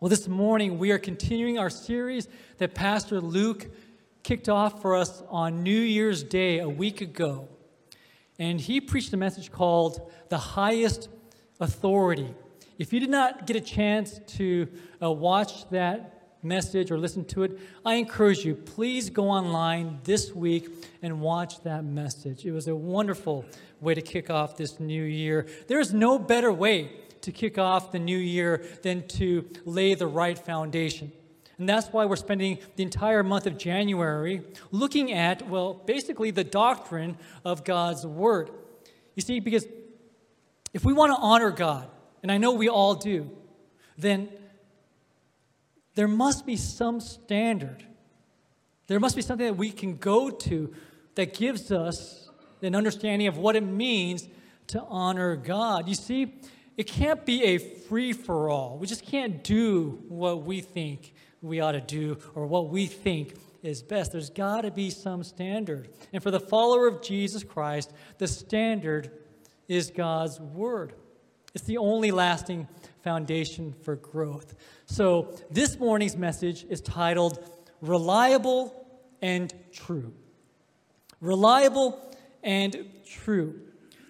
Well, this morning we are continuing our series that Pastor Luke kicked off for us on New Year's Day a week ago. And he preached a message called The Highest Authority. If you did not get a chance to uh, watch that message or listen to it, I encourage you, please go online this week and watch that message. It was a wonderful way to kick off this new year. There is no better way to kick off the new year than to lay the right foundation. And that's why we're spending the entire month of January looking at, well, basically the doctrine of God's Word. You see, because if we want to honor God, and I know we all do, then there must be some standard. There must be something that we can go to that gives us an understanding of what it means to honor God. You see, it can't be a free for all. We just can't do what we think we ought to do or what we think is best. There's got to be some standard. And for the follower of Jesus Christ, the standard is God's Word. It's the only lasting foundation for growth. So, this morning's message is titled Reliable and True. Reliable and True.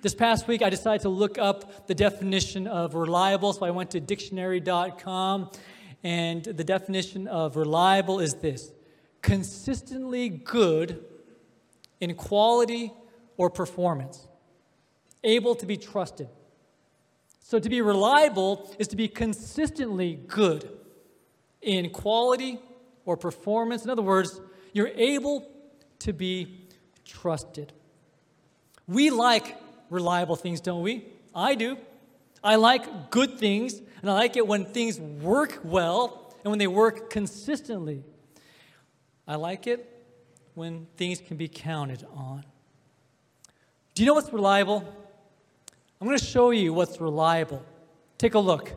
This past week, I decided to look up the definition of reliable, so I went to dictionary.com, and the definition of reliable is this consistently good in quality or performance, able to be trusted. So, to be reliable is to be consistently good in quality or performance. In other words, you're able to be trusted. We like reliable things, don't we? I do. I like good things, and I like it when things work well and when they work consistently. I like it when things can be counted on. Do you know what's reliable? I'm going to show you what's reliable. Take a look.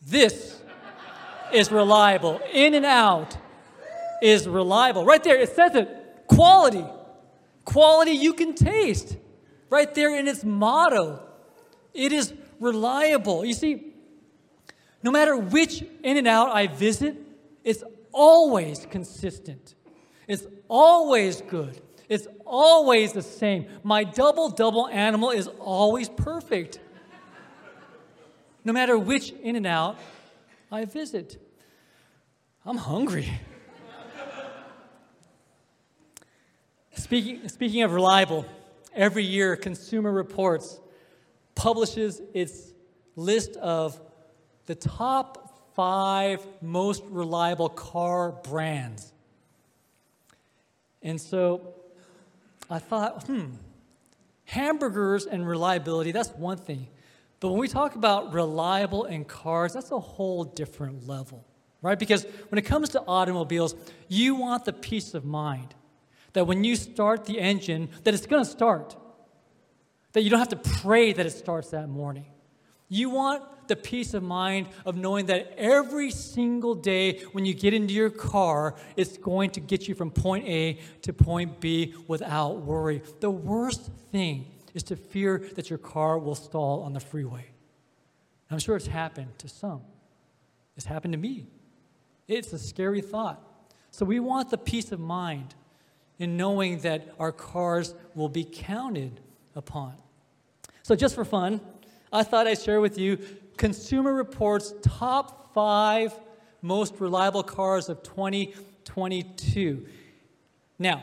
This is reliable. In-N-Out is reliable. Right there, it says it quality. Quality you can taste. Right there in its motto. It is reliable. You see, no matter which In-N-Out I visit, it's always consistent. It's always good. It's always the same. My double double animal is always perfect. No matter which In-N-Out I visit. I'm hungry. speaking, speaking of reliable, every year Consumer Reports publishes its list of the top five most reliable car brands. And so I thought, hmm, hamburgers and reliability, that's one thing. But when we talk about reliable in cars, that's a whole different level, right? Because when it comes to automobiles, you want the peace of mind that when you start the engine, that it's going to start. That you don't have to pray that it starts that morning. You want the peace of mind of knowing that every single day when you get into your car, it's going to get you from point A to point B without worry. The worst thing is to fear that your car will stall on the freeway. I'm sure it's happened to some. It's happened to me. It's a scary thought. So we want the peace of mind in knowing that our cars will be counted upon. So, just for fun, I thought I'd share with you Consumer Reports' top five most reliable cars of 2022. Now,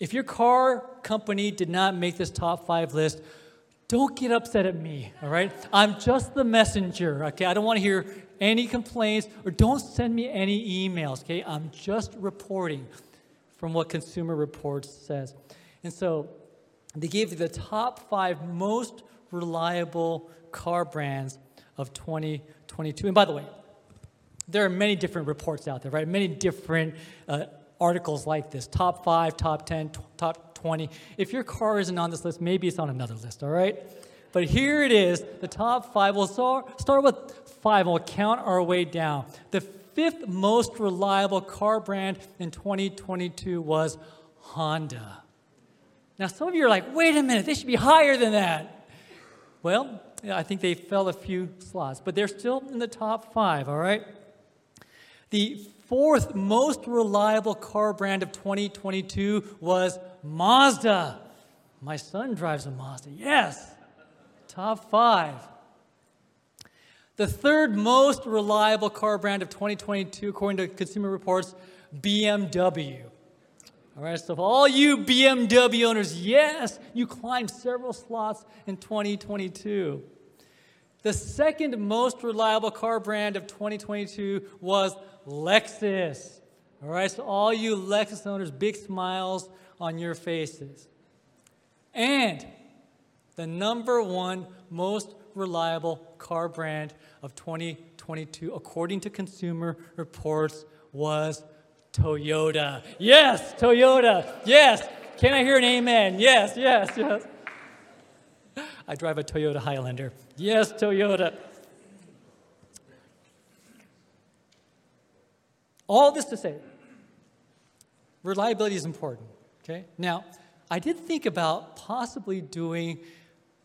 if your car company did not make this top five list, don't get upset at me, all right? I'm just the messenger, okay? I don't want to hear any complaints or don't send me any emails, okay? I'm just reporting from what Consumer Reports says. And so they gave you the top five most reliable car brands of 2022. And by the way, there are many different reports out there, right? Many different uh, articles like this top five, top 10, t- top 20. If your car isn't on this list, maybe it's on another list, all right? But here it is the top five. We'll start, start with five we'll count our way down. The fifth most reliable car brand in 2022 was Honda. Now, some of you are like, wait a minute, they should be higher than that. Well, I think they fell a few slots, but they're still in the top five, all right? The fourth most reliable car brand of 2022 was Mazda. My son drives a Mazda. Yes, top five. The third most reliable car brand of 2022, according to Consumer Reports, BMW. All right, so all you BMW owners, yes, you climbed several slots in 2022. The second most reliable car brand of 2022 was Lexus. All right, so all you Lexus owners, big smiles on your faces. And the number one most reliable car brand of 2022, according to Consumer Reports, was Toyota. Yes, Toyota. Yes. Can I hear an amen? Yes, yes, yes. I drive a Toyota Highlander. Yes, Toyota. All this to say, reliability is important, okay? Now, I did think about possibly doing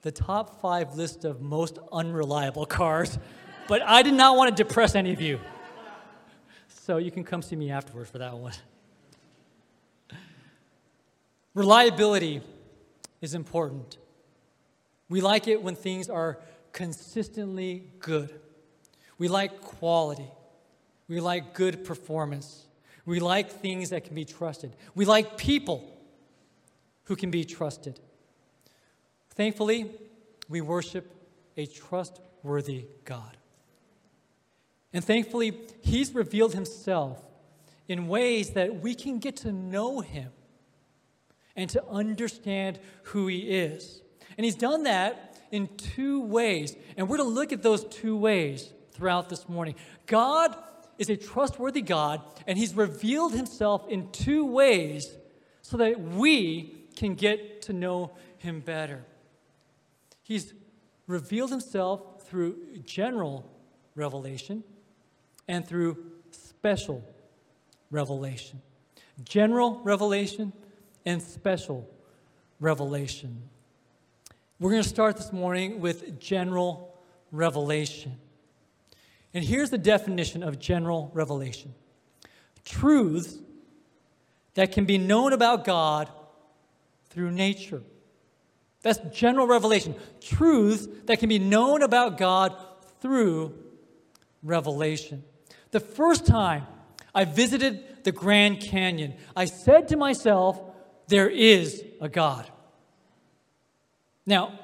the top five list of most unreliable cars, but I did not want to depress any of you. So you can come see me afterwards for that one. Reliability is important. We like it when things are consistently good. We like quality. We like good performance. We like things that can be trusted. We like people who can be trusted. Thankfully, we worship a trustworthy God. And thankfully, He's revealed Himself in ways that we can get to know Him and to understand who He is. And He's done that in two ways. And we're going to look at those two ways throughout this morning. God is a trustworthy God, and He's revealed Himself in two ways so that we can get to know Him better. He's revealed Himself through general revelation and through special revelation. General revelation and special revelation. We're going to start this morning with general revelation. And here's the definition of general revelation truths that can be known about God through nature. That's general revelation. Truths that can be known about God through revelation. The first time I visited the Grand Canyon, I said to myself, There is a God. Now,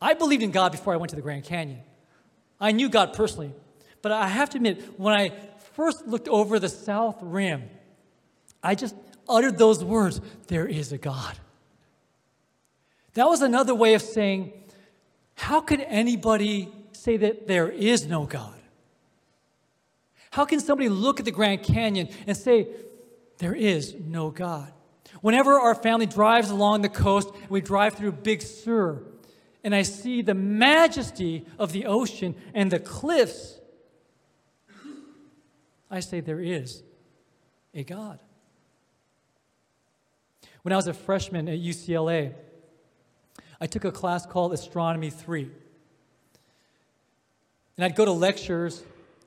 I believed in God before I went to the Grand Canyon. I knew God personally. But I have to admit, when I first looked over the south rim, I just uttered those words there is a God. That was another way of saying, how could anybody say that there is no God? How can somebody look at the Grand Canyon and say, there is no God? Whenever our family drives along the coast, we drive through Big Sur, and I see the majesty of the ocean and the cliffs, I say there is a God. When I was a freshman at UCLA, I took a class called Astronomy 3. And I'd go to lectures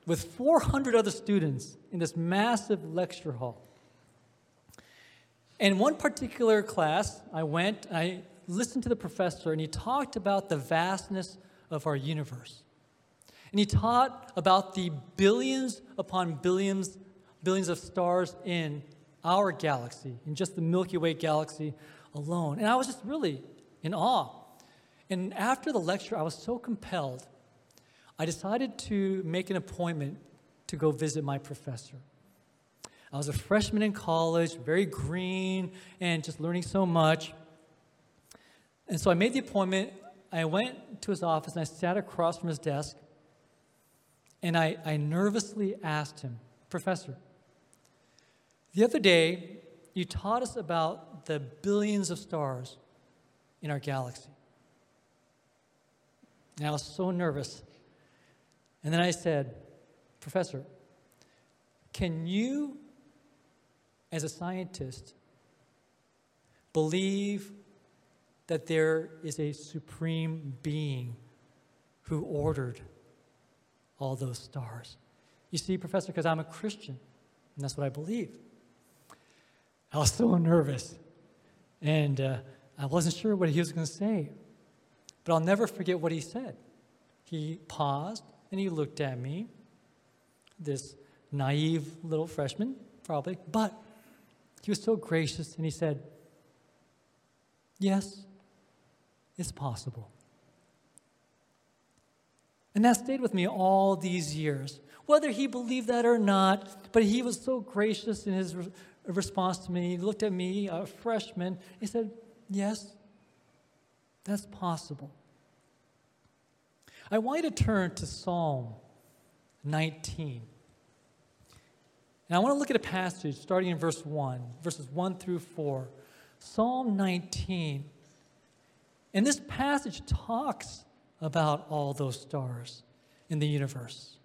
with 400 other students in this massive lecture hall. In one particular class, I went, I listened to the professor, and he talked about the vastness of our universe. And he taught about the billions upon billions, billions of stars in our galaxy, in just the Milky Way galaxy alone. And I was just really in awe. And after the lecture, I was so compelled I decided to make an appointment to go visit my professor. I was a freshman in college, very green, and just learning so much. And so I made the appointment. I went to his office and I sat across from his desk. And I, I nervously asked him, Professor, the other day you taught us about the billions of stars in our galaxy. And I was so nervous. And then I said, Professor, can you, as a scientist, believe that there is a supreme being who ordered all those stars. You see, Professor, because I'm a Christian, and that's what I believe. I was so nervous, and uh, I wasn't sure what he was going to say. But I'll never forget what he said. He paused and he looked at me, this naive little freshman, probably, but he was so gracious and he said, Yes, it's possible. And that stayed with me all these years, whether he believed that or not, but he was so gracious in his re- response to me. He looked at me, a freshman, he said, Yes, that's possible. I want you to turn to Psalm 19. And I want to look at a passage starting in verse 1, verses 1 through 4. Psalm 19. And this passage talks about all those stars in the universe.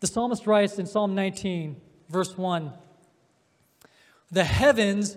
The psalmist writes in Psalm 19, verse 1 The heavens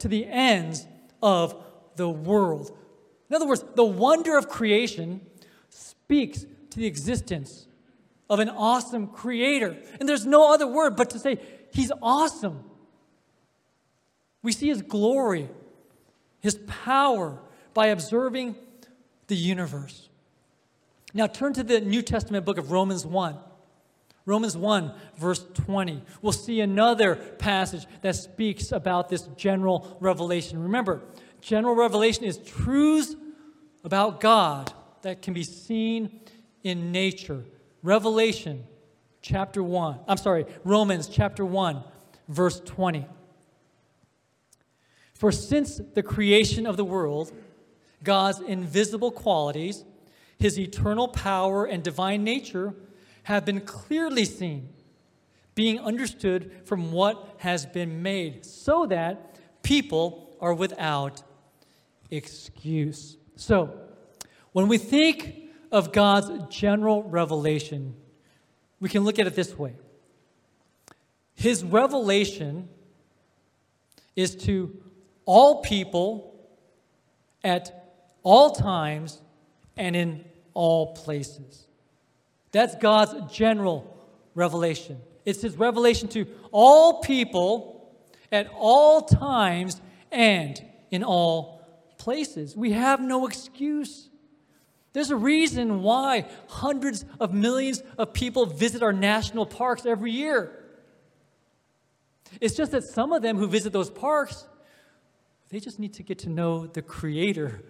to the ends of the world. In other words, the wonder of creation speaks to the existence of an awesome creator. And there's no other word but to say, He's awesome. We see His glory, His power by observing the universe. Now turn to the New Testament book of Romans 1. Romans 1, verse 20. We'll see another passage that speaks about this general revelation. Remember, general revelation is truths about God that can be seen in nature. Revelation chapter 1. I'm sorry, Romans chapter 1, verse 20. For since the creation of the world, God's invisible qualities, his eternal power and divine nature have been clearly seen, being understood from what has been made, so that people are without excuse. So, when we think of God's general revelation, we can look at it this way His revelation is to all people at all times and in all places. That's God's general revelation. It's His revelation to all people at all times and in all places. We have no excuse. There's a reason why hundreds of millions of people visit our national parks every year. It's just that some of them who visit those parks, they just need to get to know the creator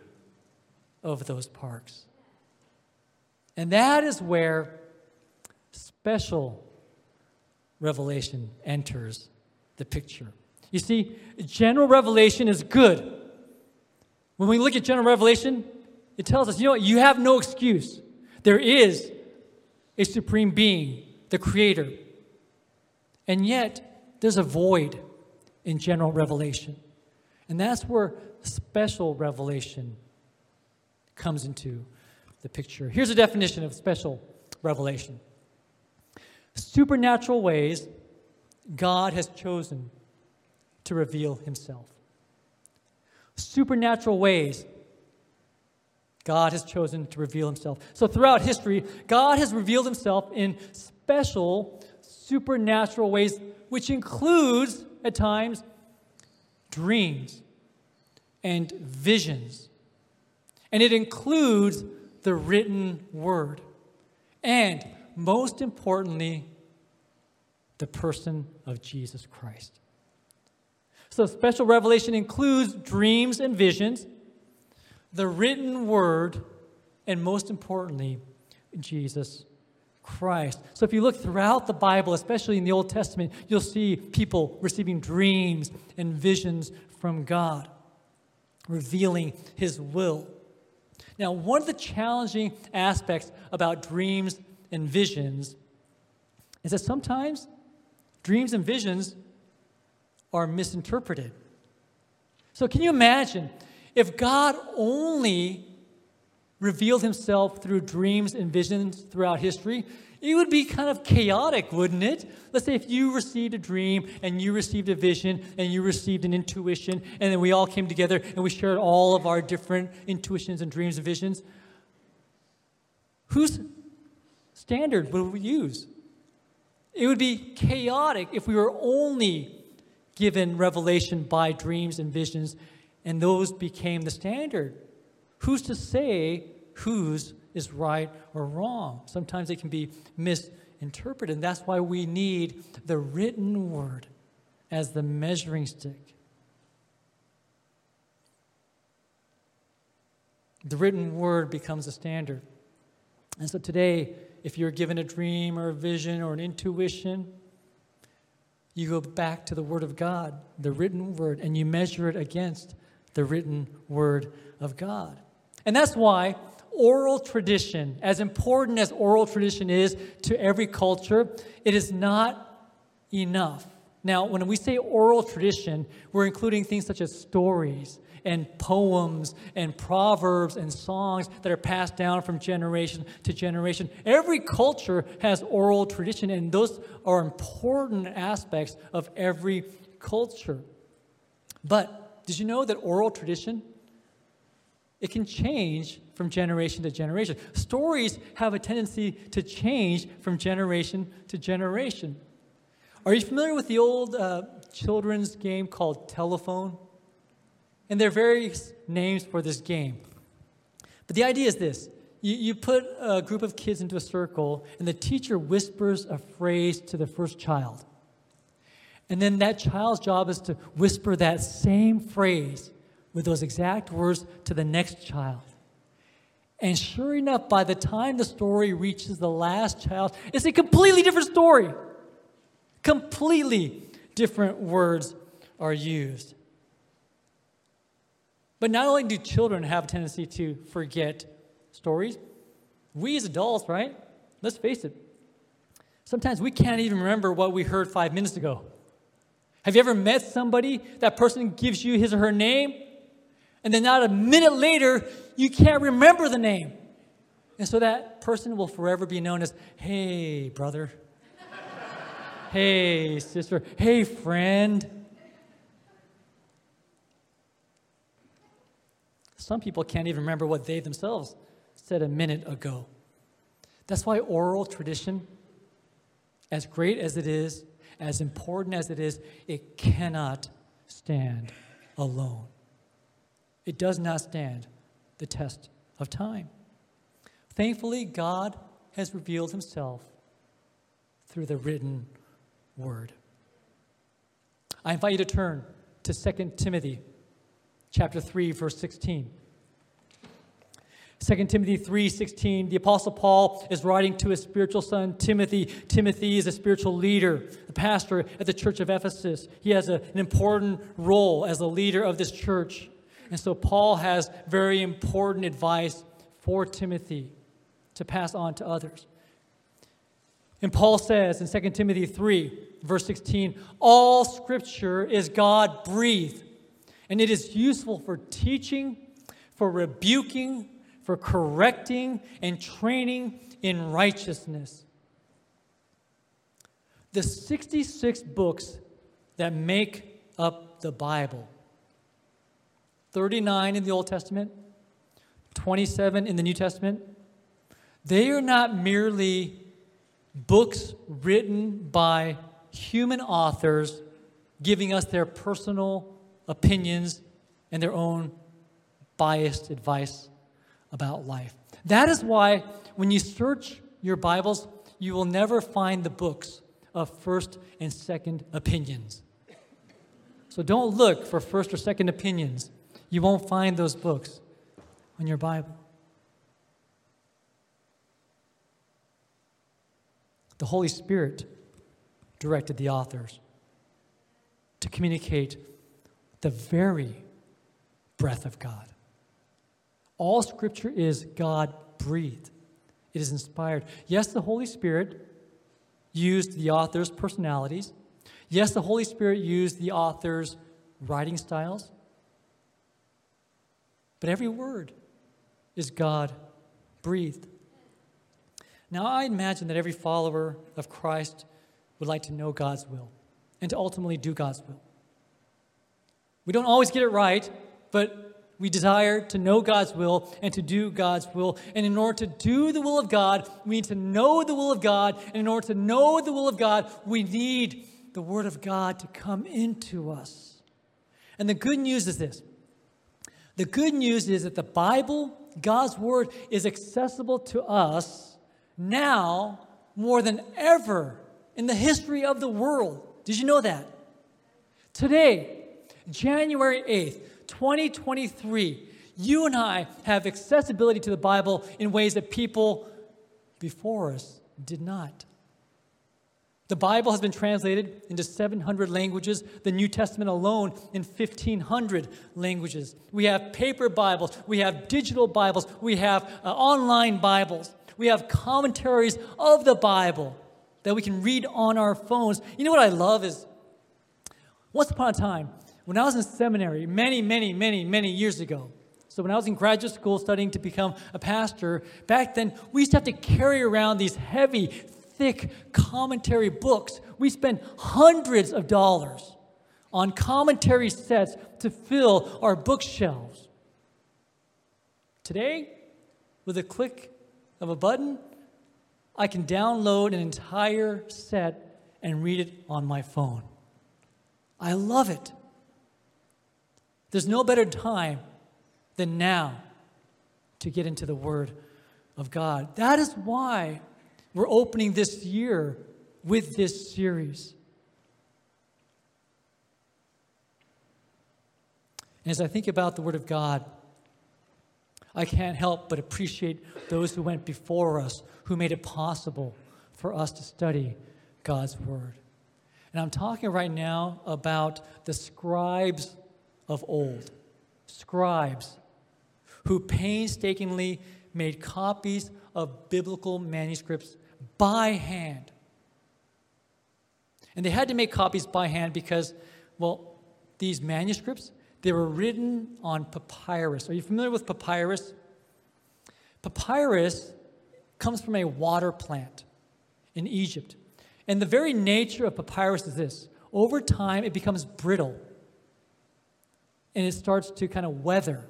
of those parks. And that is where special revelation enters the picture. You see, general revelation is good. When we look at general revelation, it tells us, you know what, you have no excuse. There is a supreme being, the creator. And yet, there's a void in general revelation. And that's where special revelation comes into the picture. Here's a definition of special revelation supernatural ways God has chosen to reveal himself. Supernatural ways God has chosen to reveal himself. So, throughout history, God has revealed himself in special supernatural ways, which includes, at times, dreams and visions. And it includes the written word. And most importantly, the person of Jesus Christ. So, special revelation includes dreams and visions, the written word, and most importantly, Jesus Christ. So, if you look throughout the Bible, especially in the Old Testament, you'll see people receiving dreams and visions from God, revealing His will. Now, one of the challenging aspects about dreams and visions is that sometimes dreams and visions are misinterpreted. So, can you imagine if God only revealed himself through dreams and visions throughout history? It would be kind of chaotic, wouldn't it? Let's say if you received a dream and you received a vision and you received an intuition, and then we all came together and we shared all of our different intuitions and dreams and visions. Whose standard would we use? It would be chaotic if we were only given revelation by dreams and visions, and those became the standard. Who's to say whose is right or wrong? Sometimes it can be misinterpreted, and that's why we need the written word as the measuring stick. The written word becomes a standard. And so today, if you're given a dream or a vision or an intuition, you go back to the Word of God, the written Word, and you measure it against the written Word of God. And that's why oral tradition, as important as oral tradition is to every culture, it is not enough. Now, when we say oral tradition, we're including things such as stories and poems and proverbs and songs that are passed down from generation to generation. Every culture has oral tradition, and those are important aspects of every culture. But did you know that oral tradition it can change from generation to generation. Stories have a tendency to change from generation to generation. Are you familiar with the old uh, children's game called Telephone? And there are various names for this game. But the idea is this you, you put a group of kids into a circle, and the teacher whispers a phrase to the first child. And then that child's job is to whisper that same phrase with those exact words to the next child. And sure enough, by the time the story reaches the last child, it's a completely different story. Completely different words are used. But not only do children have a tendency to forget stories, we as adults, right? Let's face it. Sometimes we can't even remember what we heard five minutes ago. Have you ever met somebody, that person gives you his or her name, and then not a minute later, you can't remember the name? And so that person will forever be known as, hey, brother. hey, sister. Hey, friend. Some people can't even remember what they themselves said a minute ago. That's why oral tradition, as great as it is, as important as it is, it cannot stand alone. It does not stand the test of time. Thankfully, God has revealed himself through the written word. I invite you to turn to 2 Timothy chapter 3 verse 16. 2 Timothy 3:16 the apostle Paul is writing to his spiritual son Timothy. Timothy is a spiritual leader, a pastor at the church of Ephesus. He has a, an important role as a leader of this church. And so Paul has very important advice for Timothy to pass on to others. And Paul says in 2 Timothy 3, verse 16, all scripture is God breathed, and it is useful for teaching, for rebuking, for correcting and training in righteousness. The 66 books that make up the Bible 39 in the Old Testament, 27 in the New Testament they are not merely books written by human authors giving us their personal opinions and their own biased advice about life. That is why when you search your Bibles, you will never find the books of first and second opinions. So don't look for first or second opinions. You won't find those books in your Bible. The Holy Spirit directed the authors to communicate the very breath of God All scripture is God breathed, it is inspired. Yes, the Holy Spirit used the author's personalities. Yes, the Holy Spirit used the author's writing styles. But every word is God breathed. Now, I imagine that every follower of Christ would like to know God's will and to ultimately do God's will. We don't always get it right, but we desire to know God's will and to do God's will. And in order to do the will of God, we need to know the will of God. And in order to know the will of God, we need the Word of God to come into us. And the good news is this the good news is that the Bible, God's Word, is accessible to us now more than ever in the history of the world. Did you know that? Today, January 8th, 2023, you and I have accessibility to the Bible in ways that people before us did not. The Bible has been translated into 700 languages, the New Testament alone in 1,500 languages. We have paper Bibles, we have digital Bibles, we have uh, online Bibles, we have commentaries of the Bible that we can read on our phones. You know what I love is once upon a time, when I was in seminary, many, many, many, many years ago, so when I was in graduate school studying to become a pastor, back then we used to have to carry around these heavy, thick commentary books. We spend hundreds of dollars on commentary sets to fill our bookshelves. Today, with a click of a button, I can download an entire set and read it on my phone. I love it. There's no better time than now to get into the Word of God. That is why we're opening this year with this series. And as I think about the Word of God, I can't help but appreciate those who went before us, who made it possible for us to study God's Word. And I'm talking right now about the scribes of old, scribes who painstakingly made copies of biblical manuscripts by hand. And they had to make copies by hand because, well, these manuscripts, they were written on papyrus. Are you familiar with papyrus? Papyrus comes from a water plant in Egypt. And the very nature of papyrus is this over time, it becomes brittle and it starts to kind of weather.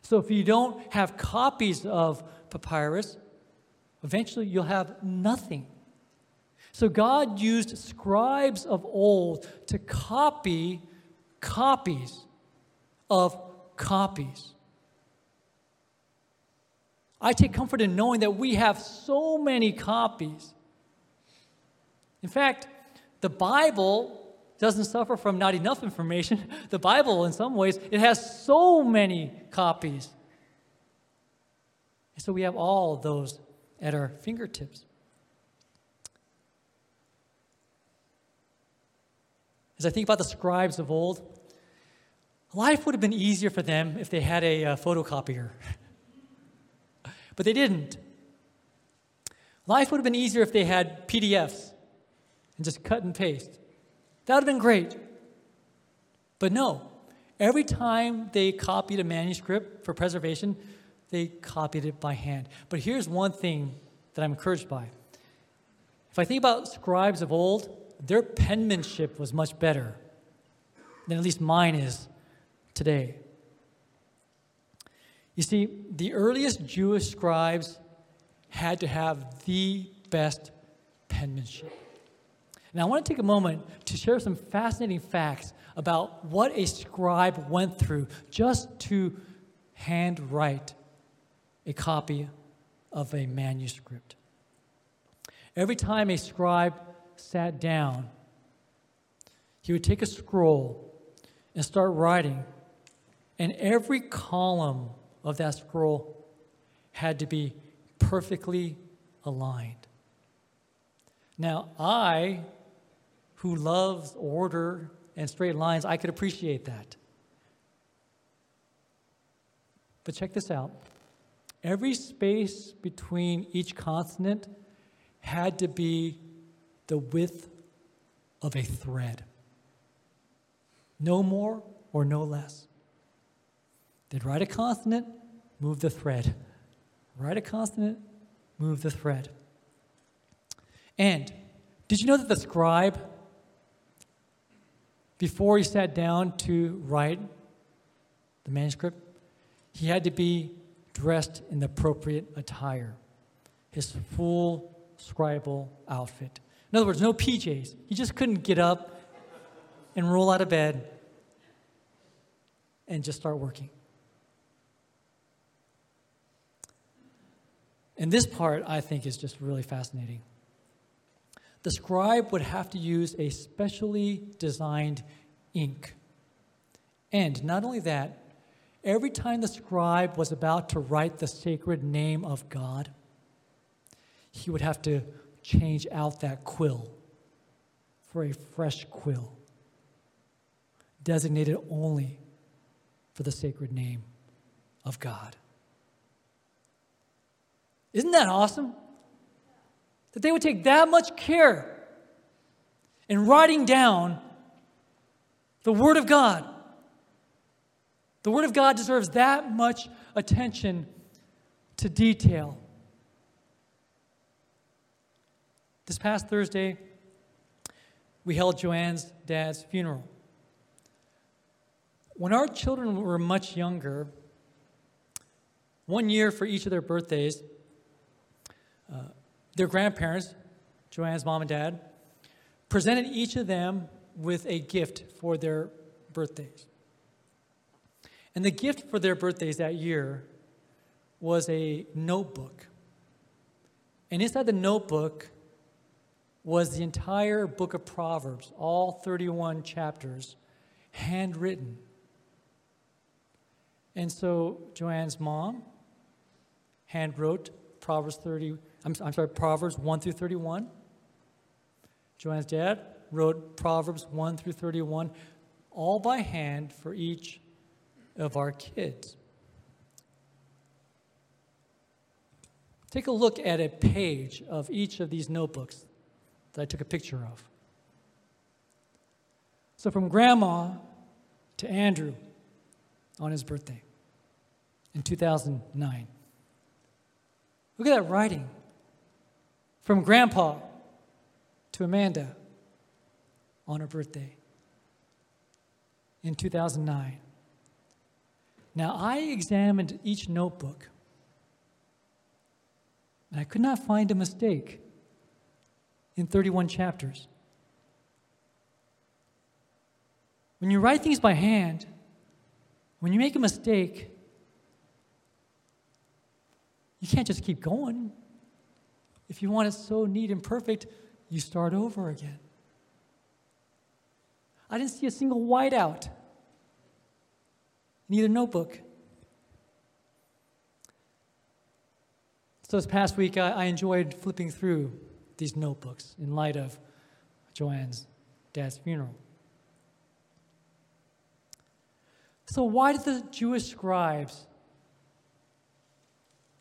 So if you don't have copies of papyrus, eventually you'll have nothing. So God used scribes of old to copy copies of copies. I take comfort in knowing that we have so many copies. In fact, the Bible doesn't suffer from not enough information. The Bible, in some ways, it has so many copies. And so we have all those at our fingertips. As I think about the scribes of old, life would have been easier for them if they had a uh, photocopier. but they didn't. Life would have been easier if they had PDFs and just cut and paste. That would have been great. But no, every time they copied a manuscript for preservation, they copied it by hand. But here's one thing that I'm encouraged by. If I think about scribes of old, their penmanship was much better than at least mine is today. You see, the earliest Jewish scribes had to have the best penmanship. Now, I want to take a moment to share some fascinating facts about what a scribe went through just to handwrite a copy of a manuscript. Every time a scribe sat down, he would take a scroll and start writing, and every column of that scroll had to be perfectly aligned. Now, I who loves order and straight lines, I could appreciate that. But check this out every space between each consonant had to be the width of a thread. No more or no less. They'd write a consonant, move the thread. Write a consonant, move the thread. And did you know that the scribe, before he sat down to write the manuscript, he had to be dressed in the appropriate attire, his full scribal outfit. In other words, no PJs. He just couldn't get up and roll out of bed and just start working. And this part, I think, is just really fascinating. The scribe would have to use a specially designed ink. And not only that, every time the scribe was about to write the sacred name of God, he would have to change out that quill for a fresh quill, designated only for the sacred name of God. Isn't that awesome? That they would take that much care in writing down the Word of God. The Word of God deserves that much attention to detail. This past Thursday, we held Joanne's dad's funeral. When our children were much younger, one year for each of their birthdays, uh, their grandparents, Joanne's mom and dad, presented each of them with a gift for their birthdays. And the gift for their birthdays that year was a notebook. And inside the notebook was the entire book of Proverbs, all 31 chapters, handwritten. And so Joanne's mom handwrote Proverbs 30, I'm, I'm sorry, Proverbs 1 through 31. Joanne's dad wrote Proverbs 1 through 31, all by hand for each of our kids. Take a look at a page of each of these notebooks that I took a picture of. So, from grandma to Andrew on his birthday in 2009. Look at that writing. From grandpa to Amanda on her birthday in 2009. Now, I examined each notebook and I could not find a mistake in 31 chapters. When you write things by hand, when you make a mistake, you can't just keep going. If you want it so neat and perfect, you start over again. I didn't see a single whiteout in either notebook. So this past week, I, I enjoyed flipping through these notebooks in light of Joanne's dad's funeral. So, why did the Jewish scribes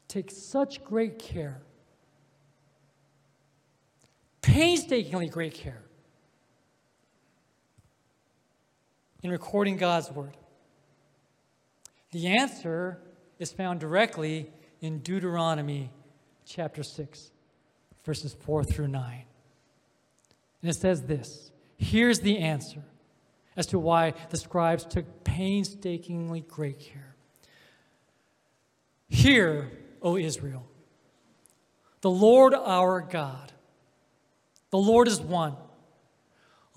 take such great care, painstakingly great care, in recording God's word? The answer is found directly in Deuteronomy chapter 6 verses 4 through 9. And it says this Here's the answer as to why the scribes took painstakingly great care. Hear, O Israel, the Lord our God, the Lord is one.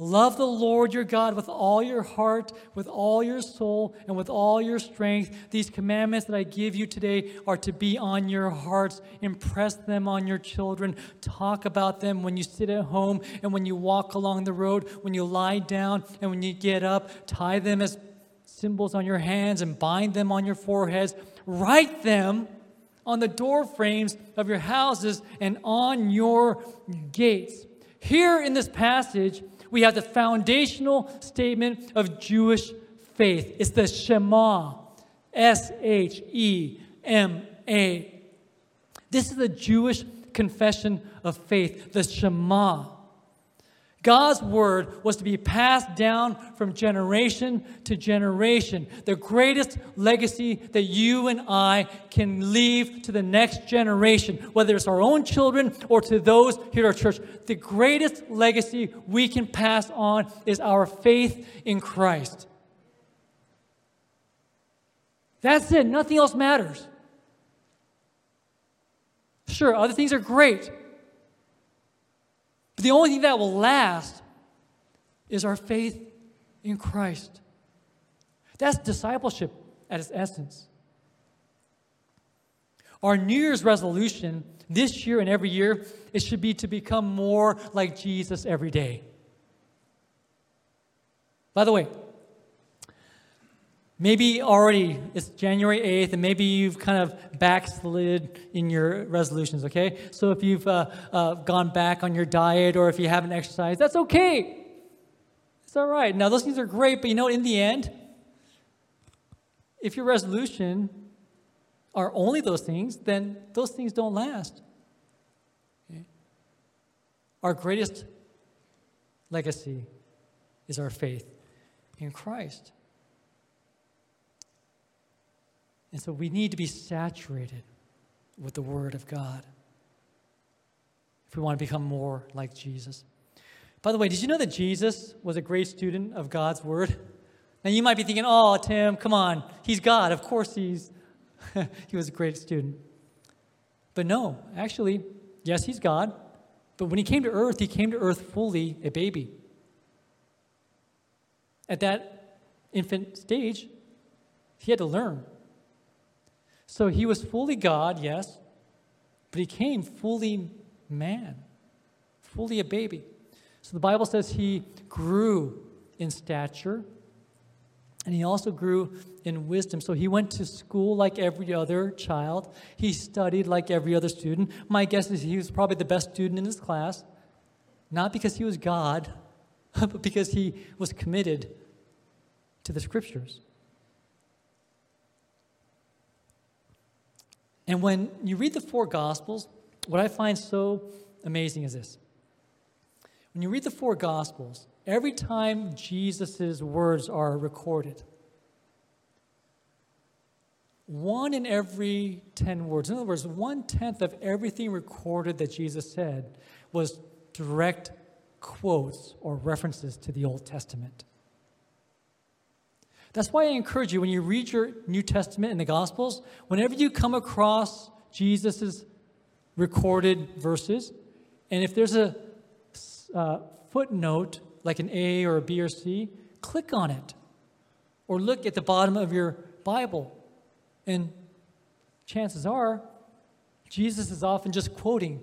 Love the Lord your God with all your heart, with all your soul, and with all your strength. These commandments that I give you today are to be on your hearts. Impress them on your children. Talk about them when you sit at home and when you walk along the road, when you lie down and when you get up. Tie them as symbols on your hands and bind them on your foreheads. Write them on the door frames of your houses and on your gates. Here in this passage, we have the foundational statement of Jewish faith. It's the Shema, S H E M A. This is the Jewish confession of faith, the Shema. God's word was to be passed down from generation to generation. The greatest legacy that you and I can leave to the next generation, whether it's our own children or to those here at our church, the greatest legacy we can pass on is our faith in Christ. That's it. Nothing else matters. Sure, other things are great. But the only thing that will last is our faith in Christ. That's discipleship at its essence. Our New Year's resolution this year and every year, it should be to become more like Jesus every day. By the way, Maybe already it's January 8th, and maybe you've kind of backslid in your resolutions, okay? So if you've uh, uh, gone back on your diet or if you haven't exercised, that's okay. It's all right. Now, those things are great, but you know, in the end, if your resolution are only those things, then those things don't last. Okay? Our greatest legacy is our faith in Christ. And so we need to be saturated with the Word of God if we want to become more like Jesus. By the way, did you know that Jesus was a great student of God's Word? Now you might be thinking, oh, Tim, come on. He's God. Of course he's he was a great student. But no, actually, yes, he's God. But when he came to earth, he came to earth fully a baby. At that infant stage, he had to learn. So he was fully God, yes, but he came fully man, fully a baby. So the Bible says he grew in stature and he also grew in wisdom. So he went to school like every other child. He studied like every other student. My guess is he was probably the best student in his class, not because he was God, but because he was committed to the scriptures. And when you read the four Gospels, what I find so amazing is this. When you read the four Gospels, every time Jesus' words are recorded, one in every 10 words, in other words, one tenth of everything recorded that Jesus said was direct quotes or references to the Old Testament. That's why I encourage you when you read your New Testament and the Gospels, whenever you come across Jesus' recorded verses, and if there's a uh, footnote like an A or a B or C, click on it. Or look at the bottom of your Bible. And chances are, Jesus is often just quoting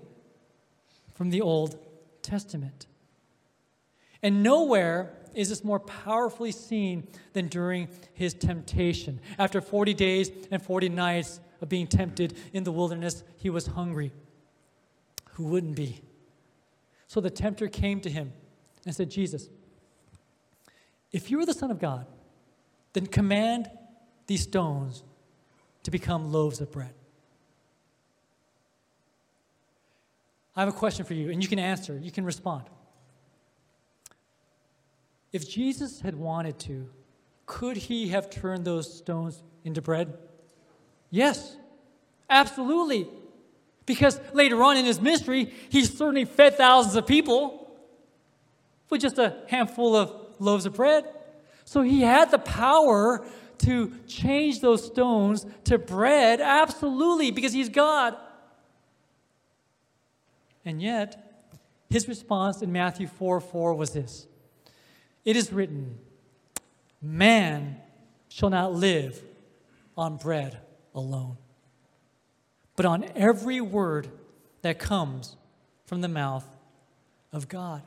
from the Old Testament. And nowhere is this more powerfully seen than during his temptation. After 40 days and 40 nights of being tempted in the wilderness, he was hungry. Who wouldn't be? So the tempter came to him and said, Jesus, if you are the Son of God, then command these stones to become loaves of bread. I have a question for you, and you can answer, you can respond. If Jesus had wanted to, could he have turned those stones into bread? Yes, absolutely. Because later on in his ministry, he certainly fed thousands of people with just a handful of loaves of bread. So he had the power to change those stones to bread, absolutely, because he's God. And yet, his response in Matthew 4 4 was this it is written, Man shall not live on bread alone, but on every word that comes from the mouth of God.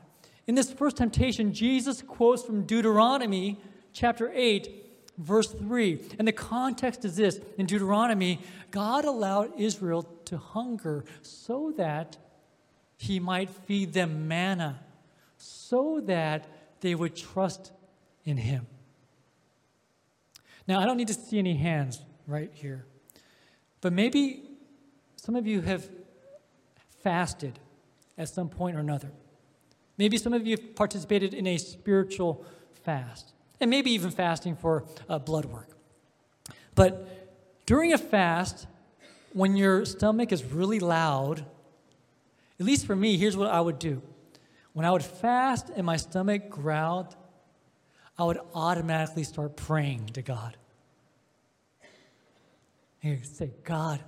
In this first temptation, Jesus quotes from Deuteronomy chapter 8, verse 3. And the context is this In Deuteronomy, God allowed Israel to hunger so that he might feed them manna, so that they would trust in him. Now, I don't need to see any hands right here. But maybe some of you have fasted at some point or another. Maybe some of you have participated in a spiritual fast, and maybe even fasting for uh, blood work. But during a fast, when your stomach is really loud, at least for me, here's what I would do. When I would fast and my stomach growled, I would automatically start praying to God. And you say, God,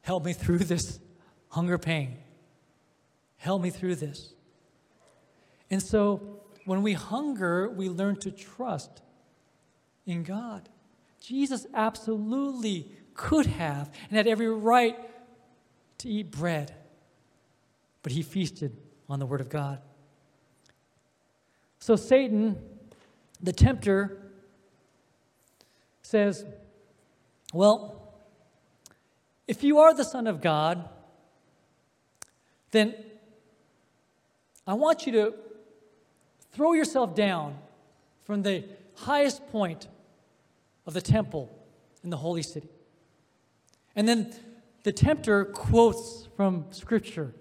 help me through this hunger pain. Help me through this. And so when we hunger, we learn to trust in God. Jesus absolutely could have and had every right to eat bread, but he feasted on the Word of God. So Satan, the tempter, says, Well, if you are the Son of God, then I want you to throw yourself down from the highest point of the temple in the holy city. And then the tempter quotes from Scripture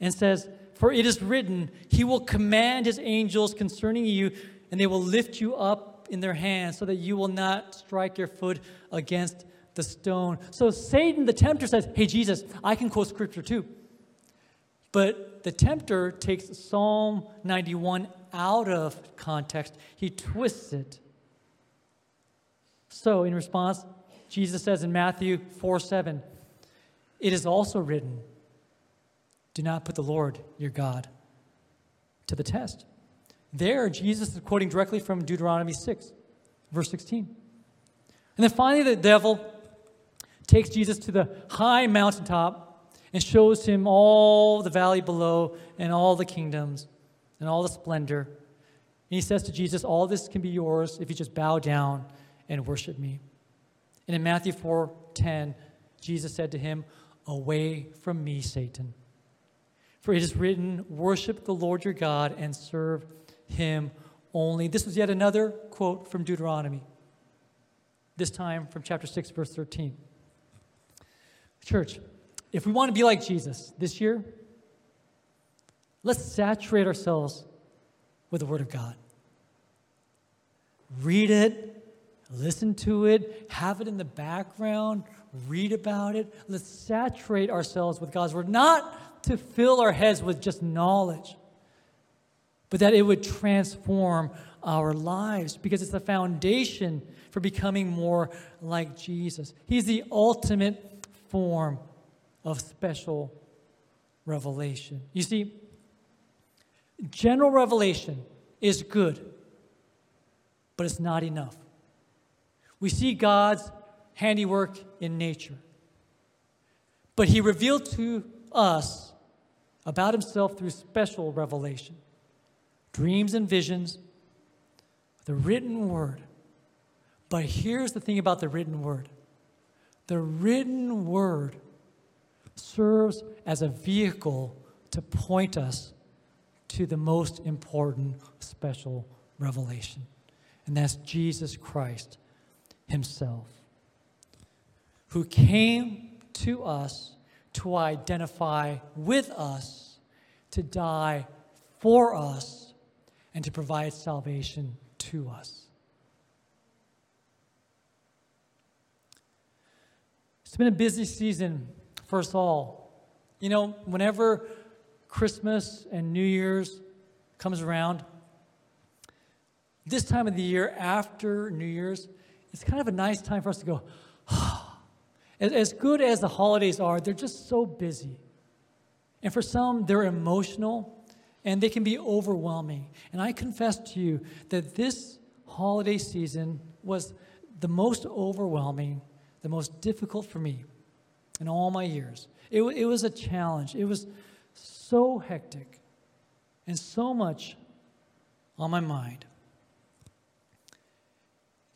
and says, For it is written, He will command His angels concerning you, and they will lift you up in their hands so that you will not strike your foot against the stone. So Satan, the tempter, says, Hey, Jesus, I can quote Scripture too. But the tempter takes Psalm 91 out of context, he twists it. So, in response, Jesus says in Matthew 4 7, it is also written, do not put the Lord your God to the test. There, Jesus is quoting directly from Deuteronomy 6, verse 16. And then finally, the devil takes Jesus to the high mountaintop and shows him all the valley below and all the kingdoms and all the splendor. And he says to Jesus, All this can be yours if you just bow down and worship me. And in Matthew 4 10, Jesus said to him, Away from me, Satan. For it is written, Worship the Lord your God and serve him only. This was yet another quote from Deuteronomy, this time from chapter 6, verse 13. Church, if we want to be like Jesus this year, let's saturate ourselves with the Word of God. Read it, listen to it, have it in the background, read about it. Let's saturate ourselves with God's word, not to fill our heads with just knowledge, but that it would transform our lives because it's the foundation for becoming more like Jesus. He's the ultimate form of special revelation. You see, general revelation is good, but it's not enough. We see God's handiwork in nature. But he revealed to us about himself through special revelation dreams and visions, the written word. But here's the thing about the written word the written word serves as a vehicle to point us to the most important special revelation, and that's Jesus Christ Himself who came to us to identify with us, to die for us, and to provide salvation to us. It's been a busy season for us all. You know, whenever Christmas and New Year's comes around, this time of the year after New Year's, it's kind of a nice time for us to go, as good as the holidays are, they're just so busy. And for some, they're emotional and they can be overwhelming. And I confess to you that this holiday season was the most overwhelming, the most difficult for me in all my years. It, it was a challenge. It was so hectic and so much on my mind.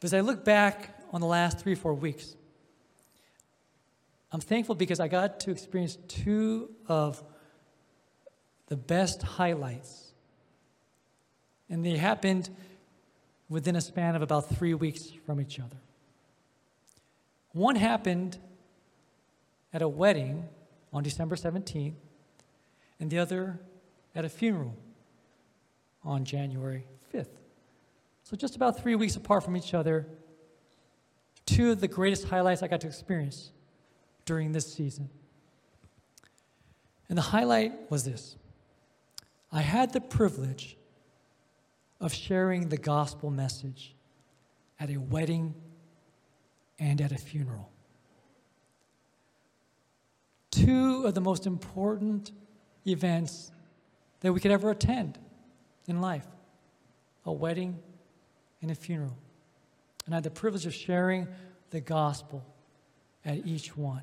As I look back on the last three, four weeks, I'm thankful because I got to experience two of the best highlights. And they happened within a span of about three weeks from each other. One happened at a wedding on December 17th, and the other at a funeral on January 5th. So, just about three weeks apart from each other, two of the greatest highlights I got to experience during this season. And the highlight was this I had the privilege of sharing the gospel message at a wedding and at a funeral. Two of the most important events that we could ever attend in life a wedding and a funeral. And I had the privilege of sharing the gospel at each one.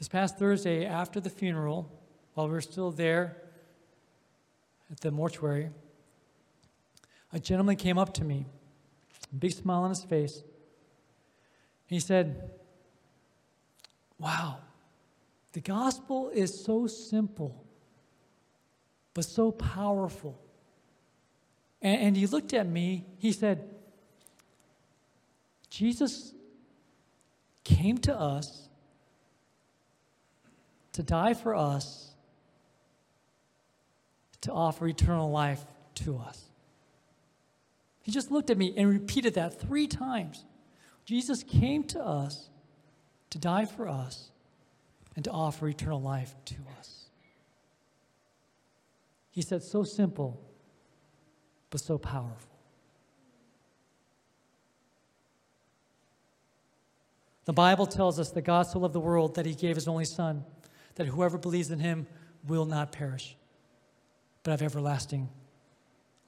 This past Thursday, after the funeral, while we were still there at the mortuary, a gentleman came up to me, big smile on his face. He said, Wow, the gospel is so simple, but so powerful. And, and he looked at me, he said, Jesus came to us to die for us, to offer eternal life to us. He just looked at me and repeated that three times. Jesus came to us to die for us and to offer eternal life to us. He said, so simple, but so powerful. The Bible tells us that God so loved the world that he gave his only Son, that whoever believes in him will not perish, but have everlasting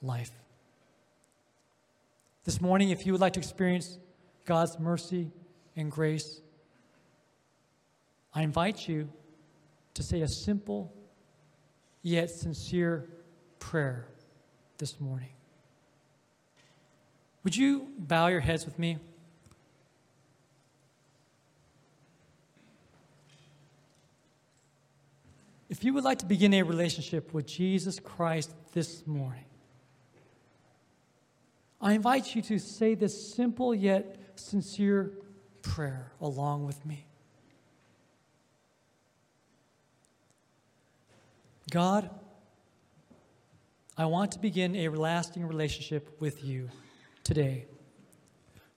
life. This morning, if you would like to experience God's mercy and grace, I invite you to say a simple yet sincere prayer this morning. Would you bow your heads with me? If you would like to begin a relationship with Jesus Christ this morning, I invite you to say this simple yet sincere prayer along with me. God, I want to begin a lasting relationship with you today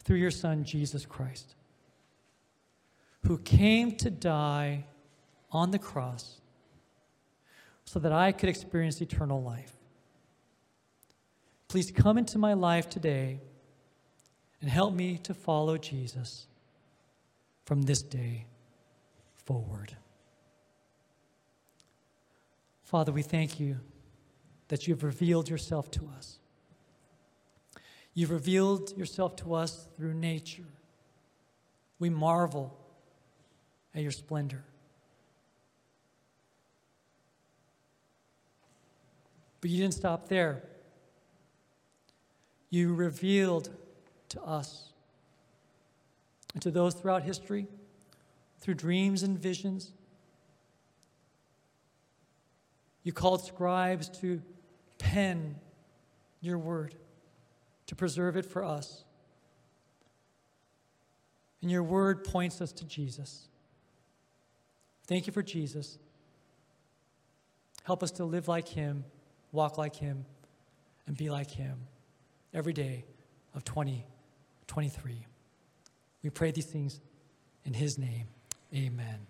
through your Son, Jesus Christ, who came to die on the cross so that I could experience eternal life. Please come into my life today and help me to follow Jesus from this day forward. Father, we thank you that you've revealed yourself to us. You've revealed yourself to us through nature. We marvel at your splendor. But you didn't stop there you revealed to us and to those throughout history through dreams and visions. You called scribes to pen your word, to preserve it for us. And your word points us to Jesus. Thank you for Jesus. Help us to live like him, walk like him, and be like him every day of 2023. We pray these things in his name. Amen.